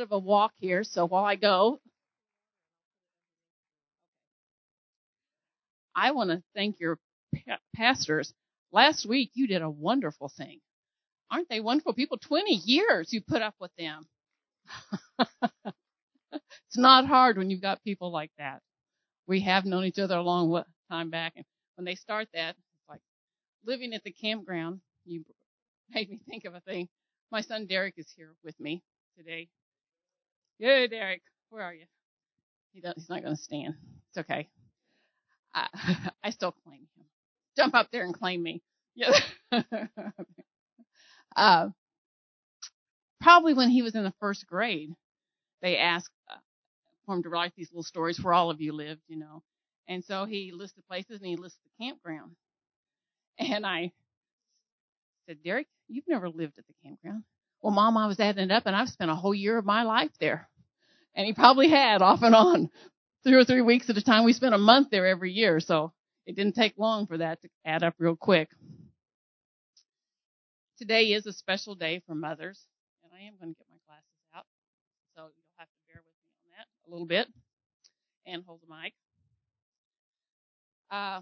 bit of a walk here, so while I go, I want to thank your pastors. Last week you did a wonderful thing. Aren't they wonderful people? 20 years you put up with them. it's not hard when you've got people like that. We have known each other a long time back, and when they start that, it's like living at the campground. You made me think of a thing. My son Derek is here with me today. Yeah, Derek, where are you? He he's not going to stand. It's okay. I, I still claim him. Jump up there and claim me. Yeah. uh, probably when he was in the first grade, they asked uh, for him to write these little stories where all of you lived, you know. And so he listed places and he listed the campground. And I said, Derek, you've never lived at the campground. Well, Mom, I was adding it up and I've spent a whole year of my life there. And he probably had off and on two or three weeks at a time. We spent a month there every year, so it didn't take long for that to add up real quick. Today is a special day for mothers, and I am going to get my glasses out, so you'll have to bear with me on that a little bit and hold the mic. Uh,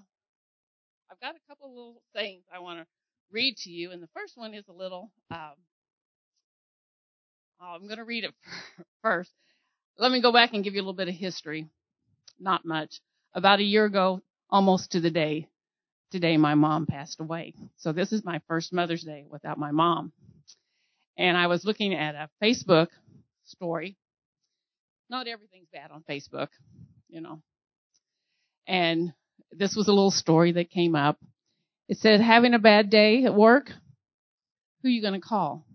I've got a couple little things I want to read to you, and the first one is a little. Um, oh, I'm going to read it first. Let me go back and give you a little bit of history. Not much. About a year ago, almost to the day, today my mom passed away. So this is my first Mother's Day without my mom. And I was looking at a Facebook story. Not everything's bad on Facebook, you know. And this was a little story that came up. It said, having a bad day at work? Who are you going to call?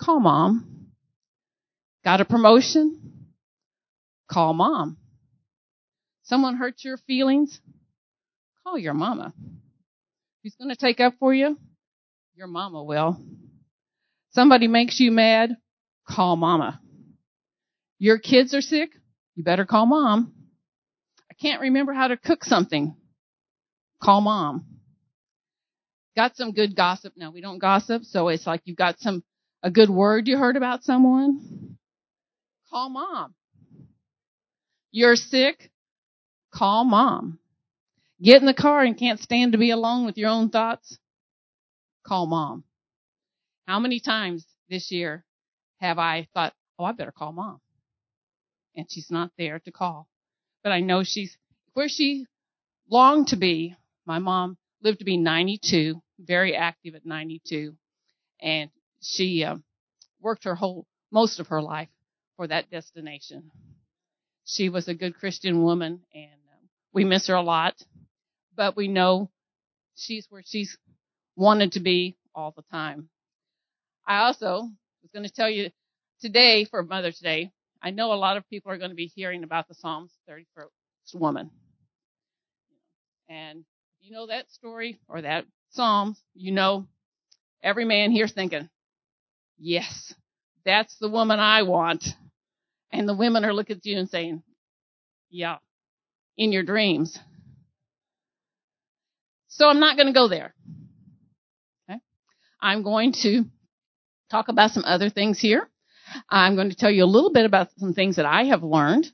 Call mom. Got a promotion? Call mom. Someone hurt your feelings? Call your mama. Who's going to take up for you? Your mama will. Somebody makes you mad? Call mama. Your kids are sick? You better call mom. I can't remember how to cook something. Call mom. Got some good gossip. No, we don't gossip, so it's like you've got some, a good word you heard about someone. Call mom. You're sick? Call mom. Get in the car and can't stand to be alone with your own thoughts? Call mom. How many times this year have I thought, oh, I better call mom? And she's not there to call. But I know she's where she longed to be. My mom lived to be 92, very active at 92. And she uh, worked her whole, most of her life for that destination. She was a good Christian woman and um, we miss her a lot, but we know she's where she's wanted to be all the time. I also was going to tell you today for Mother's Day, I know a lot of people are going to be hearing about the Psalms 31st woman. And you know that story or that Psalms, you know every man here's thinking, yes, that's the woman I want. And the women are looking at you and saying, yeah, in your dreams. So I'm not going to go there. Okay. I'm going to talk about some other things here. I'm going to tell you a little bit about some things that I have learned.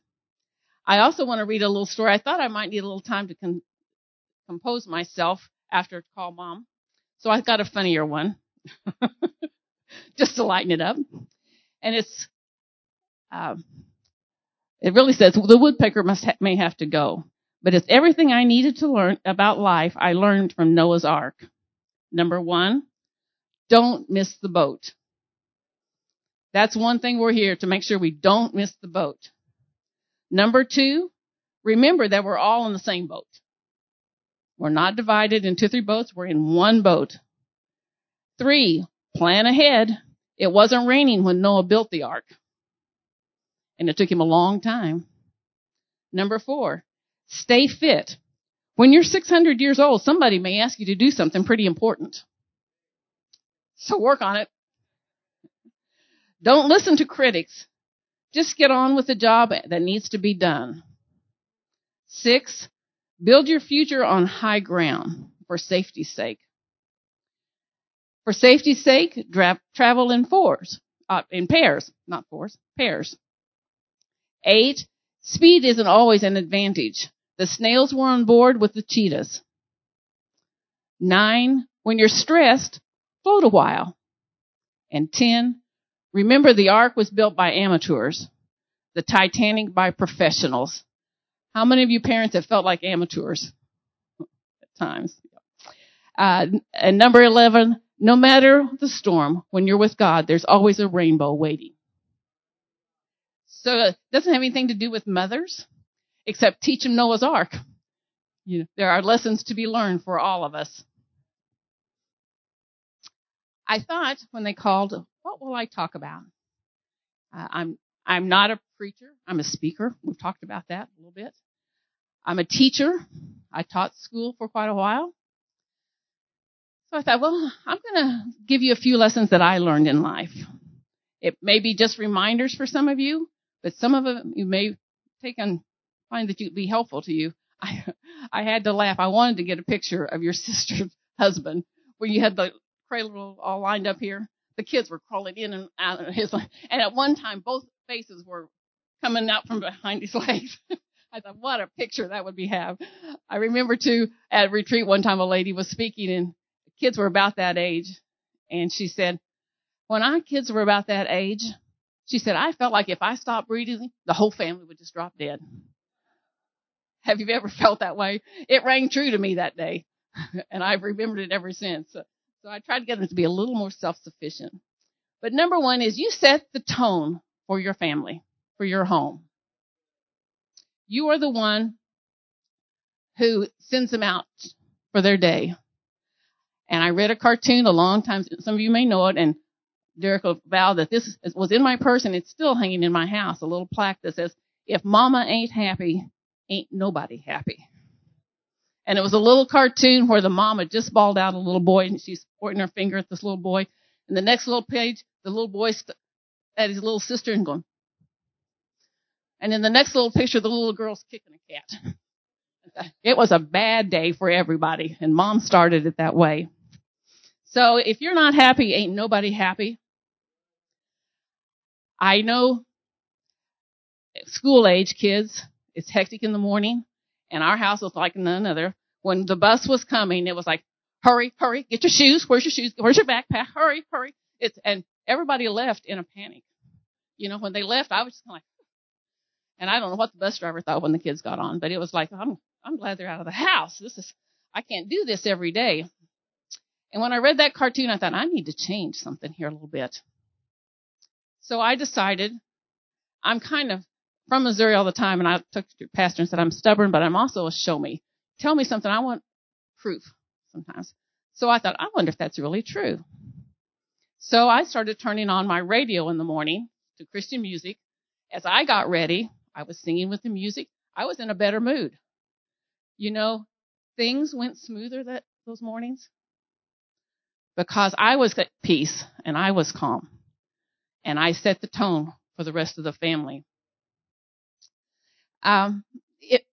I also want to read a little story. I thought I might need a little time to compose myself after call mom. So I've got a funnier one. Just to lighten it up. And it's um, it really says the woodpecker must ha- may have to go, but it's everything I needed to learn about life. I learned from Noah's Ark. Number one, don't miss the boat. That's one thing we're here to make sure we don't miss the boat. Number two, remember that we're all in the same boat. We're not divided into three boats. We're in one boat. Three, plan ahead. It wasn't raining when Noah built the ark and it took him a long time. Number four, stay fit. When you're 600 years old, somebody may ask you to do something pretty important. So work on it. Don't listen to critics. Just get on with the job that needs to be done. Six, build your future on high ground for safety's sake. For safety's sake, dra- travel in fours. uh, in pairs, not fours, pairs. Eight, speed isn't always an advantage. The snails were on board with the cheetahs. Nine, when you're stressed, float a while. And ten, remember the ark was built by amateurs, the Titanic by professionals. How many of you parents have felt like amateurs at times? Uh, and number 11, no matter the storm, when you're with God, there's always a rainbow waiting. So it doesn't have anything to do with mothers, except teach them Noah's Ark. You know, there are lessons to be learned for all of us. I thought when they called, what will I talk about? Uh, I'm I'm not a preacher. I'm a speaker. We've talked about that a little bit. I'm a teacher. I taught school for quite a while. So I thought, well, I'm going to give you a few lessons that I learned in life. It may be just reminders for some of you, but some of them you may take and find that you'd be helpful to you. I, I had to laugh. I wanted to get a picture of your sister's husband where you had the cradle all lined up here. The kids were crawling in and out of his, and at one time both faces were coming out from behind his legs. I thought, what a picture that would be have. I remember too at retreat one time a lady was speaking and kids were about that age, and she said, when our kids were about that age, she said, I felt like if I stopped breathing, the whole family would just drop dead. Have you ever felt that way? It rang true to me that day, and I've remembered it ever since. So, so I tried to get them to be a little more self-sufficient. But number one is you set the tone for your family, for your home. You are the one who sends them out for their day. And I read a cartoon a long time. Some of you may know it, and Derek will vow that this was in my purse and it's still hanging in my house. A little plaque that says, "If Mama ain't happy, ain't nobody happy." And it was a little cartoon where the mama just bawled out a little boy and she's pointing her finger at this little boy. And the next little page, the little boy st- at his little sister and going. And in the next little picture, the little girl's kicking a cat. It was a bad day for everybody, and mom started it that way. So if you're not happy, ain't nobody happy. I know school age kids, it's hectic in the morning, and our house was like none other. When the bus was coming, it was like, hurry, hurry, get your shoes, where's your shoes, where's your backpack, hurry, hurry. It's, and everybody left in a panic. You know, when they left, I was just like, and I don't know what the bus driver thought when the kids got on, but it was like, I'm, I'm glad they're out of the house. This is, I can't do this every day. And when I read that cartoon, I thought, I need to change something here a little bit. So I decided, I'm kind of from Missouri all the time, and I took to pastor and said, I'm stubborn, but I'm also a show me. Tell me something. I want proof sometimes. So I thought, I wonder if that's really true. So I started turning on my radio in the morning to Christian music. As I got ready, I was singing with the music. I was in a better mood. You know, things went smoother that those mornings because I was at peace and I was calm. And I set the tone for the rest of the family. Um, it,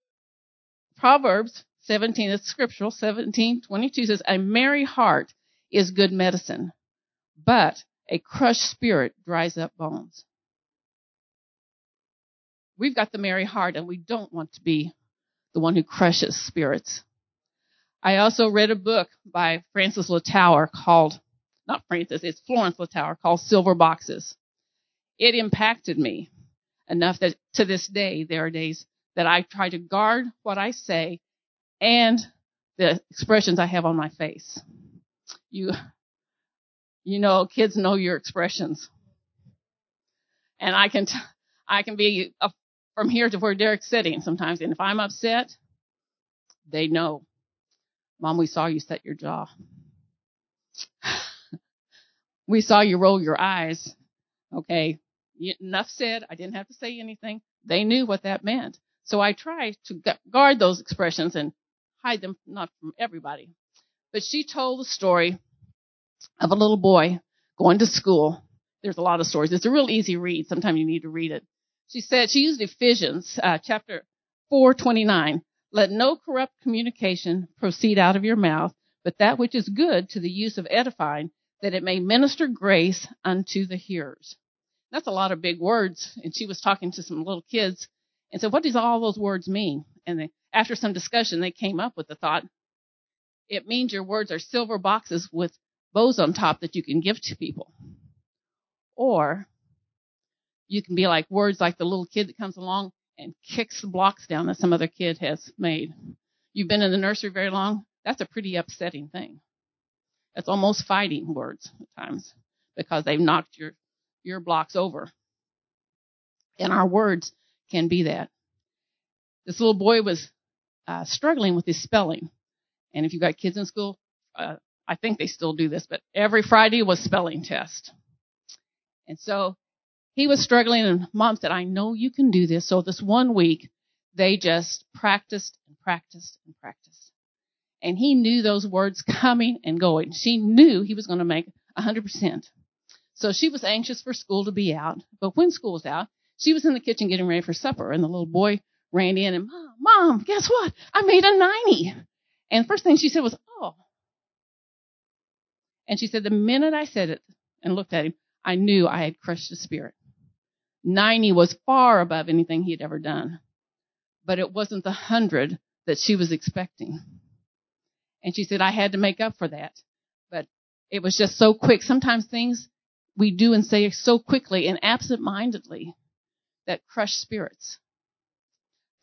Proverbs 17, it's scriptural, 17, 22 says, a merry heart is good medicine, but a crushed spirit dries up bones. We've got the merry heart and we don't want to be the one who crushes spirits. I also read a book by Frances Littauer called, not Frances, it's Florence Littauer called Silver Boxes. It impacted me enough that to this day, there are days that I try to guard what I say and the expressions I have on my face. You, you know, kids know your expressions. And I can, t- I can be a, from here to where Derek's sitting sometimes. And if I'm upset, they know. Mom, we saw you set your jaw. we saw you roll your eyes. Okay. Enough said. I didn't have to say anything. They knew what that meant. So I try to guard those expressions and hide them not from everybody. But she told the story of a little boy going to school. There's a lot of stories. It's a real easy read. Sometimes you need to read it. She said she used Ephesians uh, chapter 4:29. Let no corrupt communication proceed out of your mouth, but that which is good to the use of edifying, that it may minister grace unto the hearers. That's a lot of big words. And she was talking to some little kids and said, what does all those words mean? And they, after some discussion, they came up with the thought, it means your words are silver boxes with bows on top that you can give to people. Or you can be like words like the little kid that comes along and kicks the blocks down that some other kid has made. You've been in the nursery very long. That's a pretty upsetting thing. That's almost fighting words at times because they've knocked your, your blocks over. And our words can be that. This little boy was uh, struggling with his spelling. And if you've got kids in school, uh, I think they still do this, but every Friday was spelling test. And so he was struggling and mom said, I know you can do this. So this one week, they just practiced and practiced and practiced. And he knew those words coming and going. She knew he was going to make 100%. So she was anxious for school to be out. But when school was out, she was in the kitchen getting ready for supper and the little boy ran in and, Mom, Mom, guess what? I made a 90. And first thing she said was, Oh. And she said, the minute I said it and looked at him, I knew I had crushed his spirit. 90 was far above anything he had ever done. But it wasn't the hundred that she was expecting. And she said, I had to make up for that. But it was just so quick. Sometimes things we do and say so quickly and absent-mindedly that crush spirits.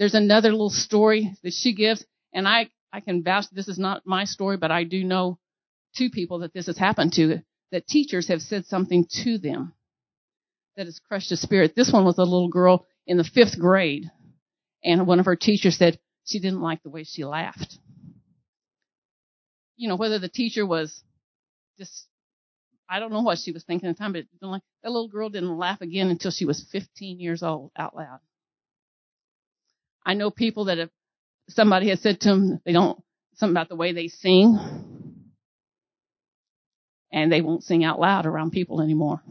There's another little story that she gives, and I, I can vouch this is not my story, but I do know two people that this has happened to, that teachers have said something to them that has crushed a spirit. This one was a little girl in the fifth grade, and one of her teachers said she didn't like the way she laughed. You know, whether the teacher was just, I don't know what she was thinking at the time, but like, that little girl didn't laugh again until she was 15 years old out loud. I know people that have, somebody has said to them, they don't, something about the way they sing, and they won't sing out loud around people anymore.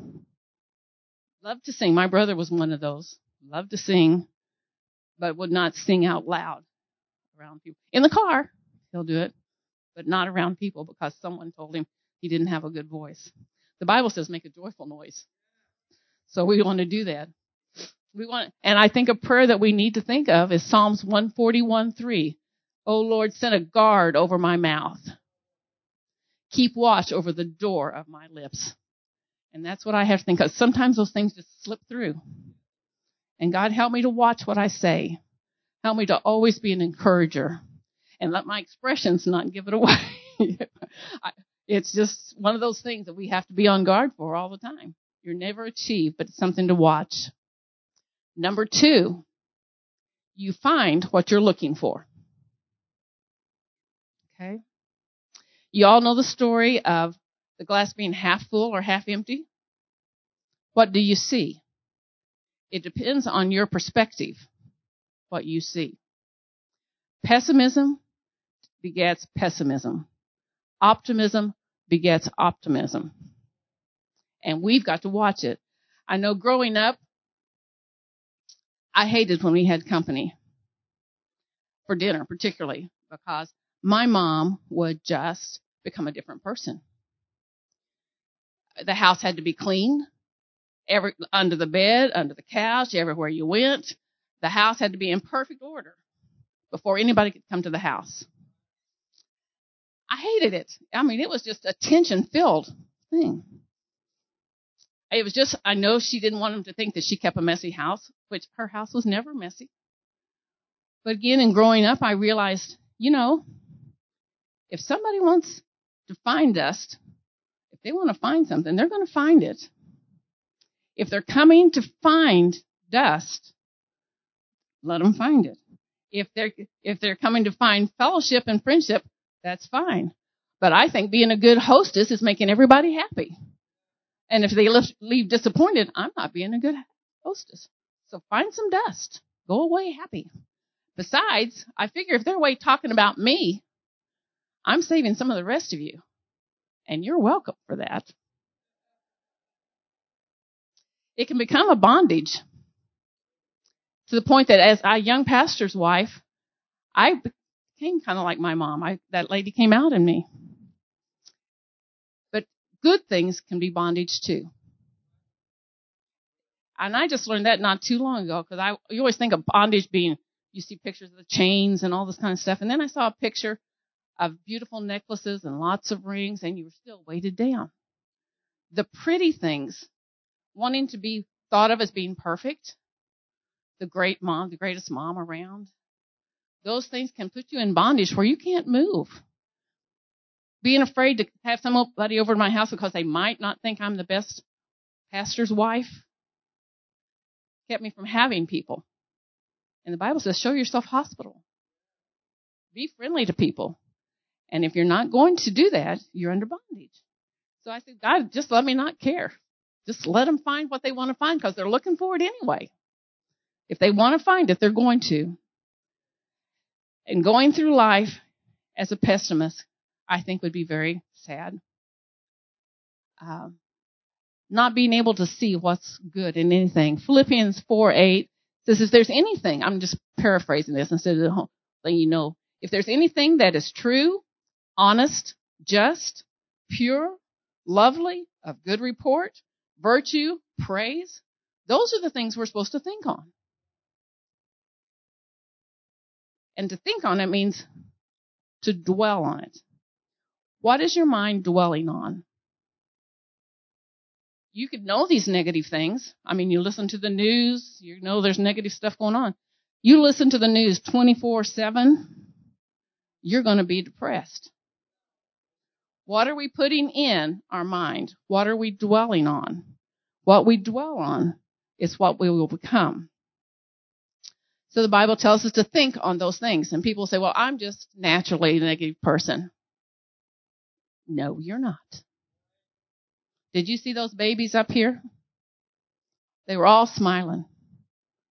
Loved to sing. My brother was one of those. Loved to sing, but would not sing out loud around people. In the car, he'll do it, but not around people because someone told him he didn't have a good voice. The Bible says make a joyful noise. So we want to do that. We want, and I think a prayer that we need to think of is Psalms 141 3. Oh Lord, send a guard over my mouth. Keep watch over the door of my lips. And that's what I have to think of. Sometimes those things just slip through. And God help me to watch what I say. Help me to always be an encourager and let my expressions not give it away. it's just one of those things that we have to be on guard for all the time. You're never achieved, but it's something to watch. Number two, you find what you're looking for. Okay. You all know the story of the glass being half full or half empty? What do you see? It depends on your perspective, what you see. Pessimism begets pessimism. Optimism begets optimism. And we've got to watch it. I know growing up, I hated when we had company for dinner, particularly because my mom would just become a different person the house had to be clean. Every, under the bed, under the couch, everywhere you went. The house had to be in perfect order before anybody could come to the house. I hated it. I mean, it was just a tension filled thing. It was just, I know she didn't want them to think that she kept a messy house, which her house was never messy. But again, in growing up, I realized, you know, if somebody wants to find dust, if they want to find something, they're going to find it. If they're coming to find dust, let them find it. If they're, if they're coming to find fellowship and friendship, that's fine. But I think being a good hostess is making everybody happy. And if they leave disappointed, I'm not being a good hostess. So find some dust. Go away happy. Besides, I figure if they're away talking about me, I'm saving some of the rest of you. And you're welcome for that. It can become a bondage to the point that as a young pastor's wife, I became kind of like my mom. I, that lady came out in me. But good things can be bondage too. And I just learned that not too long ago because I you always think of bondage being you see pictures of the chains and all this kind of stuff, and then I saw a picture of beautiful necklaces and lots of rings, and you were still weighted down. The pretty things, wanting to be thought of as being perfect, the great mom, the greatest mom around, those things can put you in bondage where you can't move. Being afraid to have somebody over to my house because they might not think I'm the best pastor's wife kept me from having people. And the Bible says, show yourself hospitable. Be friendly to people. And if you're not going to do that, you're under bondage. So I said, God, just let me not care. Just let them find what they want to find because they're looking for it anyway. If they want to find it, they're going to. And going through life as a pessimist, I think would be very sad. Um, not being able to see what's good in anything. Philippians 4 8 says, if there's anything, I'm just paraphrasing this instead of letting you know, if there's anything that is true, honest, just, pure, lovely, of good report, virtue, praise, those are the things we're supposed to think on. And to think on it means to dwell on it. What is your mind dwelling on? You could know these negative things. I mean, you listen to the news, you know there's negative stuff going on. You listen to the news 24 7, you're going to be depressed. What are we putting in our mind? What are we dwelling on? What we dwell on is what we will become. So the Bible tells us to think on those things. And people say, well, I'm just naturally a negative person. No, you're not. Did you see those babies up here? They were all smiling.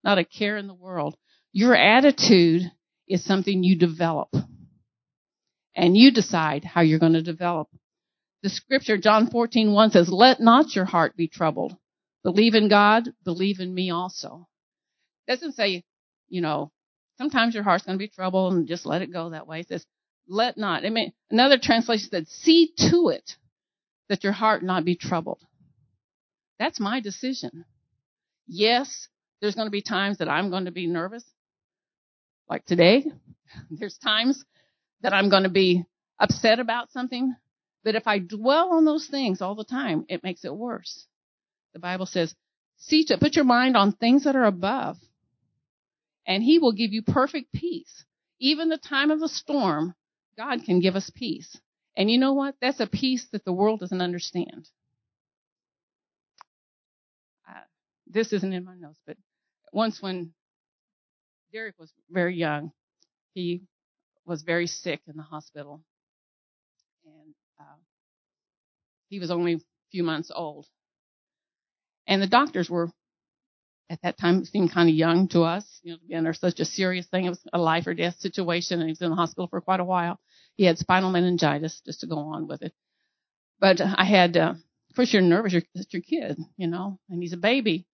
Not a care in the world. Your attitude is something you develop. And you decide how you're going to develop. The scripture, John 14, 1 says, let not your heart be troubled. Believe in God, believe in me also. It doesn't say, you know, sometimes your heart's going to be troubled and just let it go that way. It says, let not. I mean, another translation said, see to it that your heart not be troubled. That's my decision. Yes, there's going to be times that I'm going to be nervous. Like today, there's times that I'm going to be upset about something. But if I dwell on those things all the time, it makes it worse. The Bible says, see to put your mind on things that are above and he will give you perfect peace. Even the time of the storm, God can give us peace. And you know what? That's a peace that the world doesn't understand. Uh, this isn't in my notes, but once when Derek was very young, he was very sick in the hospital. And uh, he was only a few months old. And the doctors were at that time it seemed kind of young to us, you know, to be such a serious thing. It was a life or death situation, and he was in the hospital for quite a while. He had spinal meningitis, just to go on with it. But I had, uh, of course, you're nervous. You're, it's your kid, you know, and he's a baby.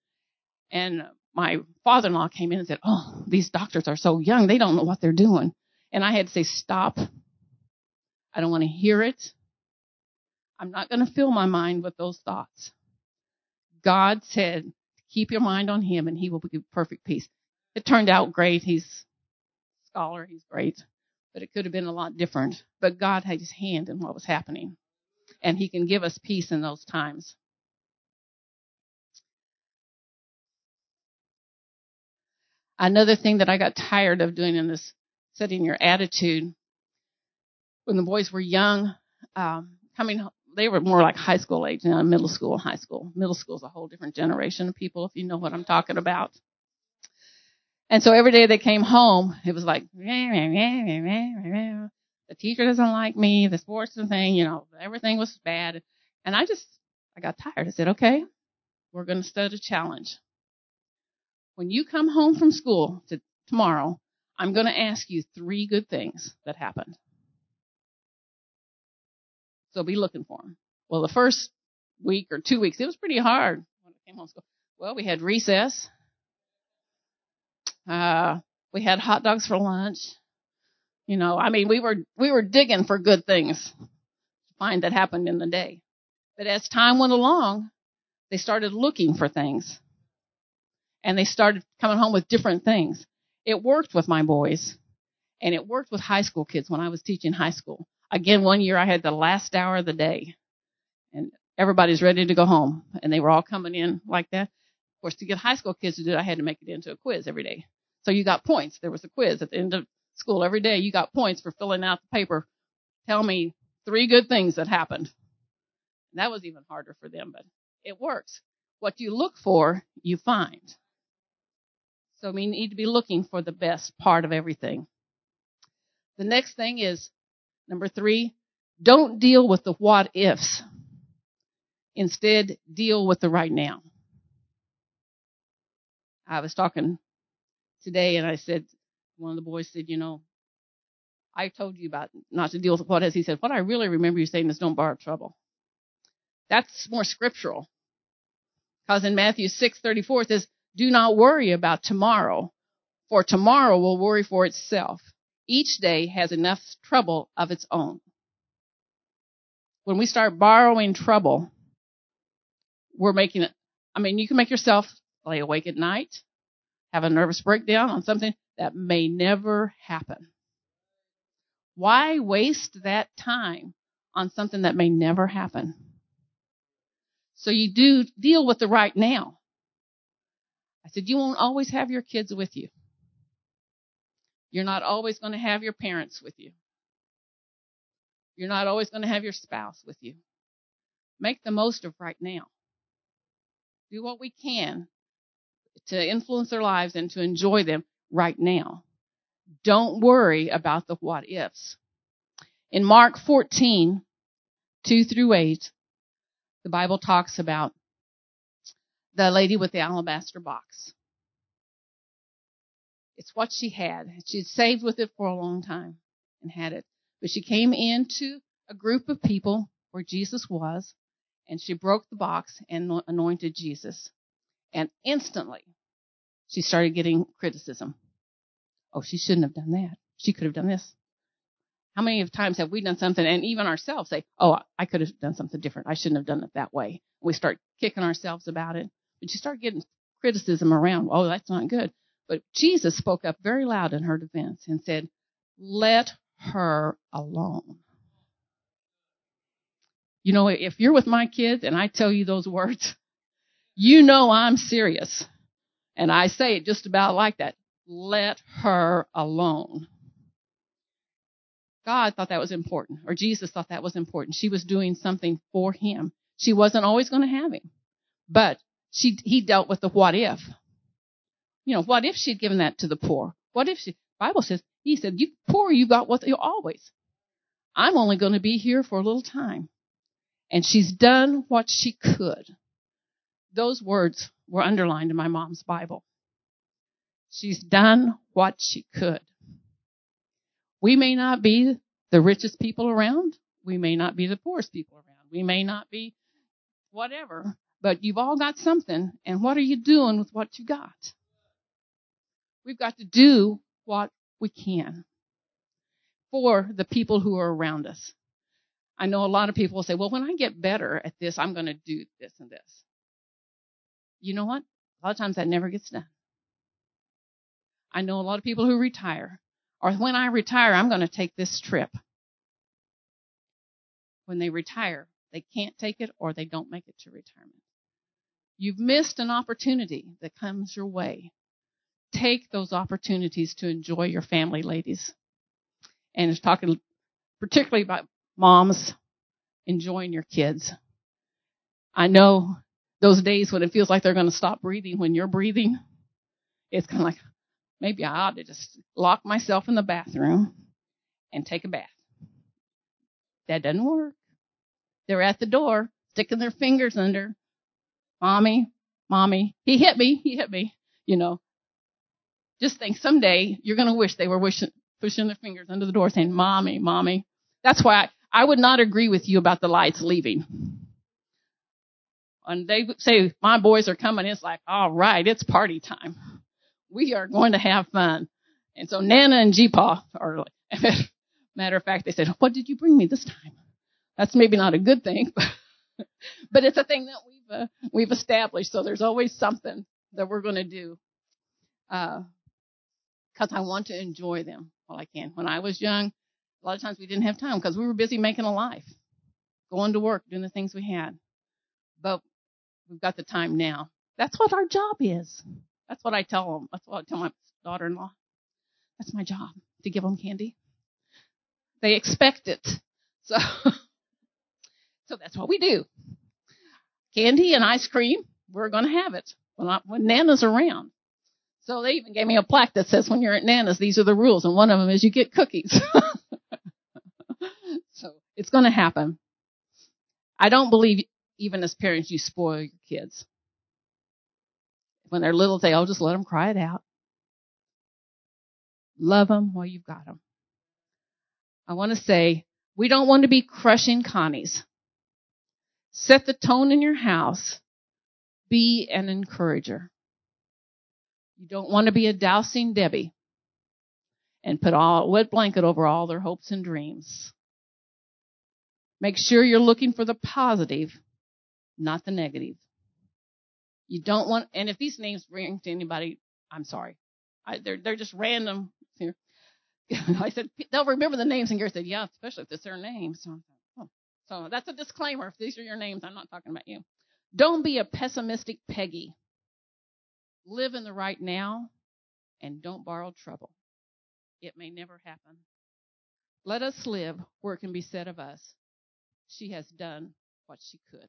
And my father-in-law came in and said, "Oh, these doctors are so young; they don't know what they're doing." And I had to say, "Stop! I don't want to hear it. I'm not going to fill my mind with those thoughts." God said Keep your mind on him and he will give perfect peace. It turned out great. He's a scholar. He's great. But it could have been a lot different. But God had his hand in what was happening. And he can give us peace in those times. Another thing that I got tired of doing in this setting your attitude when the boys were young, um, coming they were more like high school age, know, middle school, high school. Middle school is a whole different generation of people, if you know what I'm talking about. And so every day they came home, it was like, the teacher doesn't like me, the sports thing, you know, everything was bad. And I just, I got tired. I said, okay, we're going to start a challenge. When you come home from school to tomorrow, I'm going to ask you three good things that happened. So be looking for them. Well, the first week or two weeks, it was pretty hard when I came home school. Well, we had recess. Uh, we had hot dogs for lunch. You know, I mean, we were, we were digging for good things to find that happened in the day. But as time went along, they started looking for things. and they started coming home with different things. It worked with my boys and it worked with high school kids when I was teaching high school. Again, one year I had the last hour of the day and everybody's ready to go home and they were all coming in like that. Of course, to get high school kids to do it, I had to make it into a quiz every day. So you got points. There was a quiz at the end of school every day. You got points for filling out the paper. Tell me three good things that happened. And that was even harder for them, but it works. What you look for, you find. So we need to be looking for the best part of everything. The next thing is number three, don't deal with the what ifs. Instead, deal with the right now. I was talking today and I said, one of the boys said, you know, I told you about not to deal with what ifs. He said, what I really remember you saying is don't borrow trouble. That's more scriptural. Because in Matthew 6:34 it says, "Do not worry about tomorrow, for tomorrow will worry for itself. Each day has enough trouble of its own." When we start borrowing trouble, we're making it I mean, you can make yourself lay awake at night, have a nervous breakdown on something that may never happen. Why waste that time on something that may never happen? So you do deal with the right now. I said, you won't always have your kids with you. You're not always going to have your parents with you. You're not always going to have your spouse with you. Make the most of right now. Do what we can to influence their lives and to enjoy them right now. Don't worry about the what ifs. In Mark 14, 2 through 8, the Bible talks about the lady with the alabaster box. It's what she had. She'd saved with it for a long time and had it. But she came into a group of people where Jesus was, and she broke the box and anointed Jesus. And instantly, she started getting criticism. Oh, she shouldn't have done that. She could have done this. How many times have we done something and even ourselves say, oh, I could have done something different. I shouldn't have done it that way. We start kicking ourselves about it. But you start getting criticism around, oh, that's not good. But Jesus spoke up very loud in her defense and said, let her alone. You know, if you're with my kids and I tell you those words, you know I'm serious. And I say it just about like that. Let her alone. God thought that was important, or Jesus thought that was important. She was doing something for him. She wasn't always going to have him, but she, he dealt with the what if. You know, what if she'd given that to the poor? What if she, Bible says, he said, you poor, you got what you always. I'm only going to be here for a little time. And she's done what she could. Those words were underlined in my mom's Bible. She's done what she could. We may not be the richest people around. We may not be the poorest people around. We may not be whatever, but you've all got something. And what are you doing with what you got? We've got to do what we can for the people who are around us. I know a lot of people will say, well, when I get better at this, I'm going to do this and this. You know what? A lot of times that never gets done. I know a lot of people who retire or when I retire, I'm going to take this trip. When they retire, they can't take it or they don't make it to retirement. You've missed an opportunity that comes your way. Take those opportunities to enjoy your family, ladies. And it's talking particularly about moms enjoying your kids. I know those days when it feels like they're going to stop breathing when you're breathing. It's kind of like, maybe I ought to just lock myself in the bathroom and take a bath. That doesn't work. They're at the door, sticking their fingers under. Mommy, mommy, he hit me, he hit me. You know, just think someday you're going to wish they were wishing, pushing their fingers under the door saying, mommy, mommy. That's why I, I would not agree with you about the lights leaving. And they say, my boys are coming, it's like, all right, it's party time we are going to have fun. And so Nana and Jeepaw are like, matter of fact, they said, what did you bring me this time? That's maybe not a good thing, but, but it's a thing that we've, uh, we've established. So there's always something that we're going to do because I want to enjoy them while I can. When I was young, a lot of times we didn't have time because we were busy making a life, going to work, doing the things we had. But we've got the time now. That's what our job is. That's what I tell them. That's what I tell my daughter-in-law. That's my job to give them candy. They expect it. So, so that's what we do. Candy and ice cream, we're going to have it when, I, when Nana's around. So they even gave me a plaque that says when you're at Nana's, these are the rules. And one of them is you get cookies. so it's going to happen. I don't believe even as parents you spoil your kids. When they're little, they, oh, just let them cry it out. Love them while you've got them. I want to say, we don't want to be crushing Connies. Set the tone in your house. Be an encourager. You don't want to be a dousing Debbie and put all, a wet blanket over all their hopes and dreams. Make sure you're looking for the positive, not the negative. You don't want, and if these names ring to anybody, I'm sorry. I, they're, they're just random here. I said, they'll remember the names, and Gary said, yeah, especially if it's their names. So, oh. so that's a disclaimer. If these are your names, I'm not talking about you. Don't be a pessimistic Peggy. Live in the right now and don't borrow trouble. It may never happen. Let us live where it can be said of us, she has done what she could.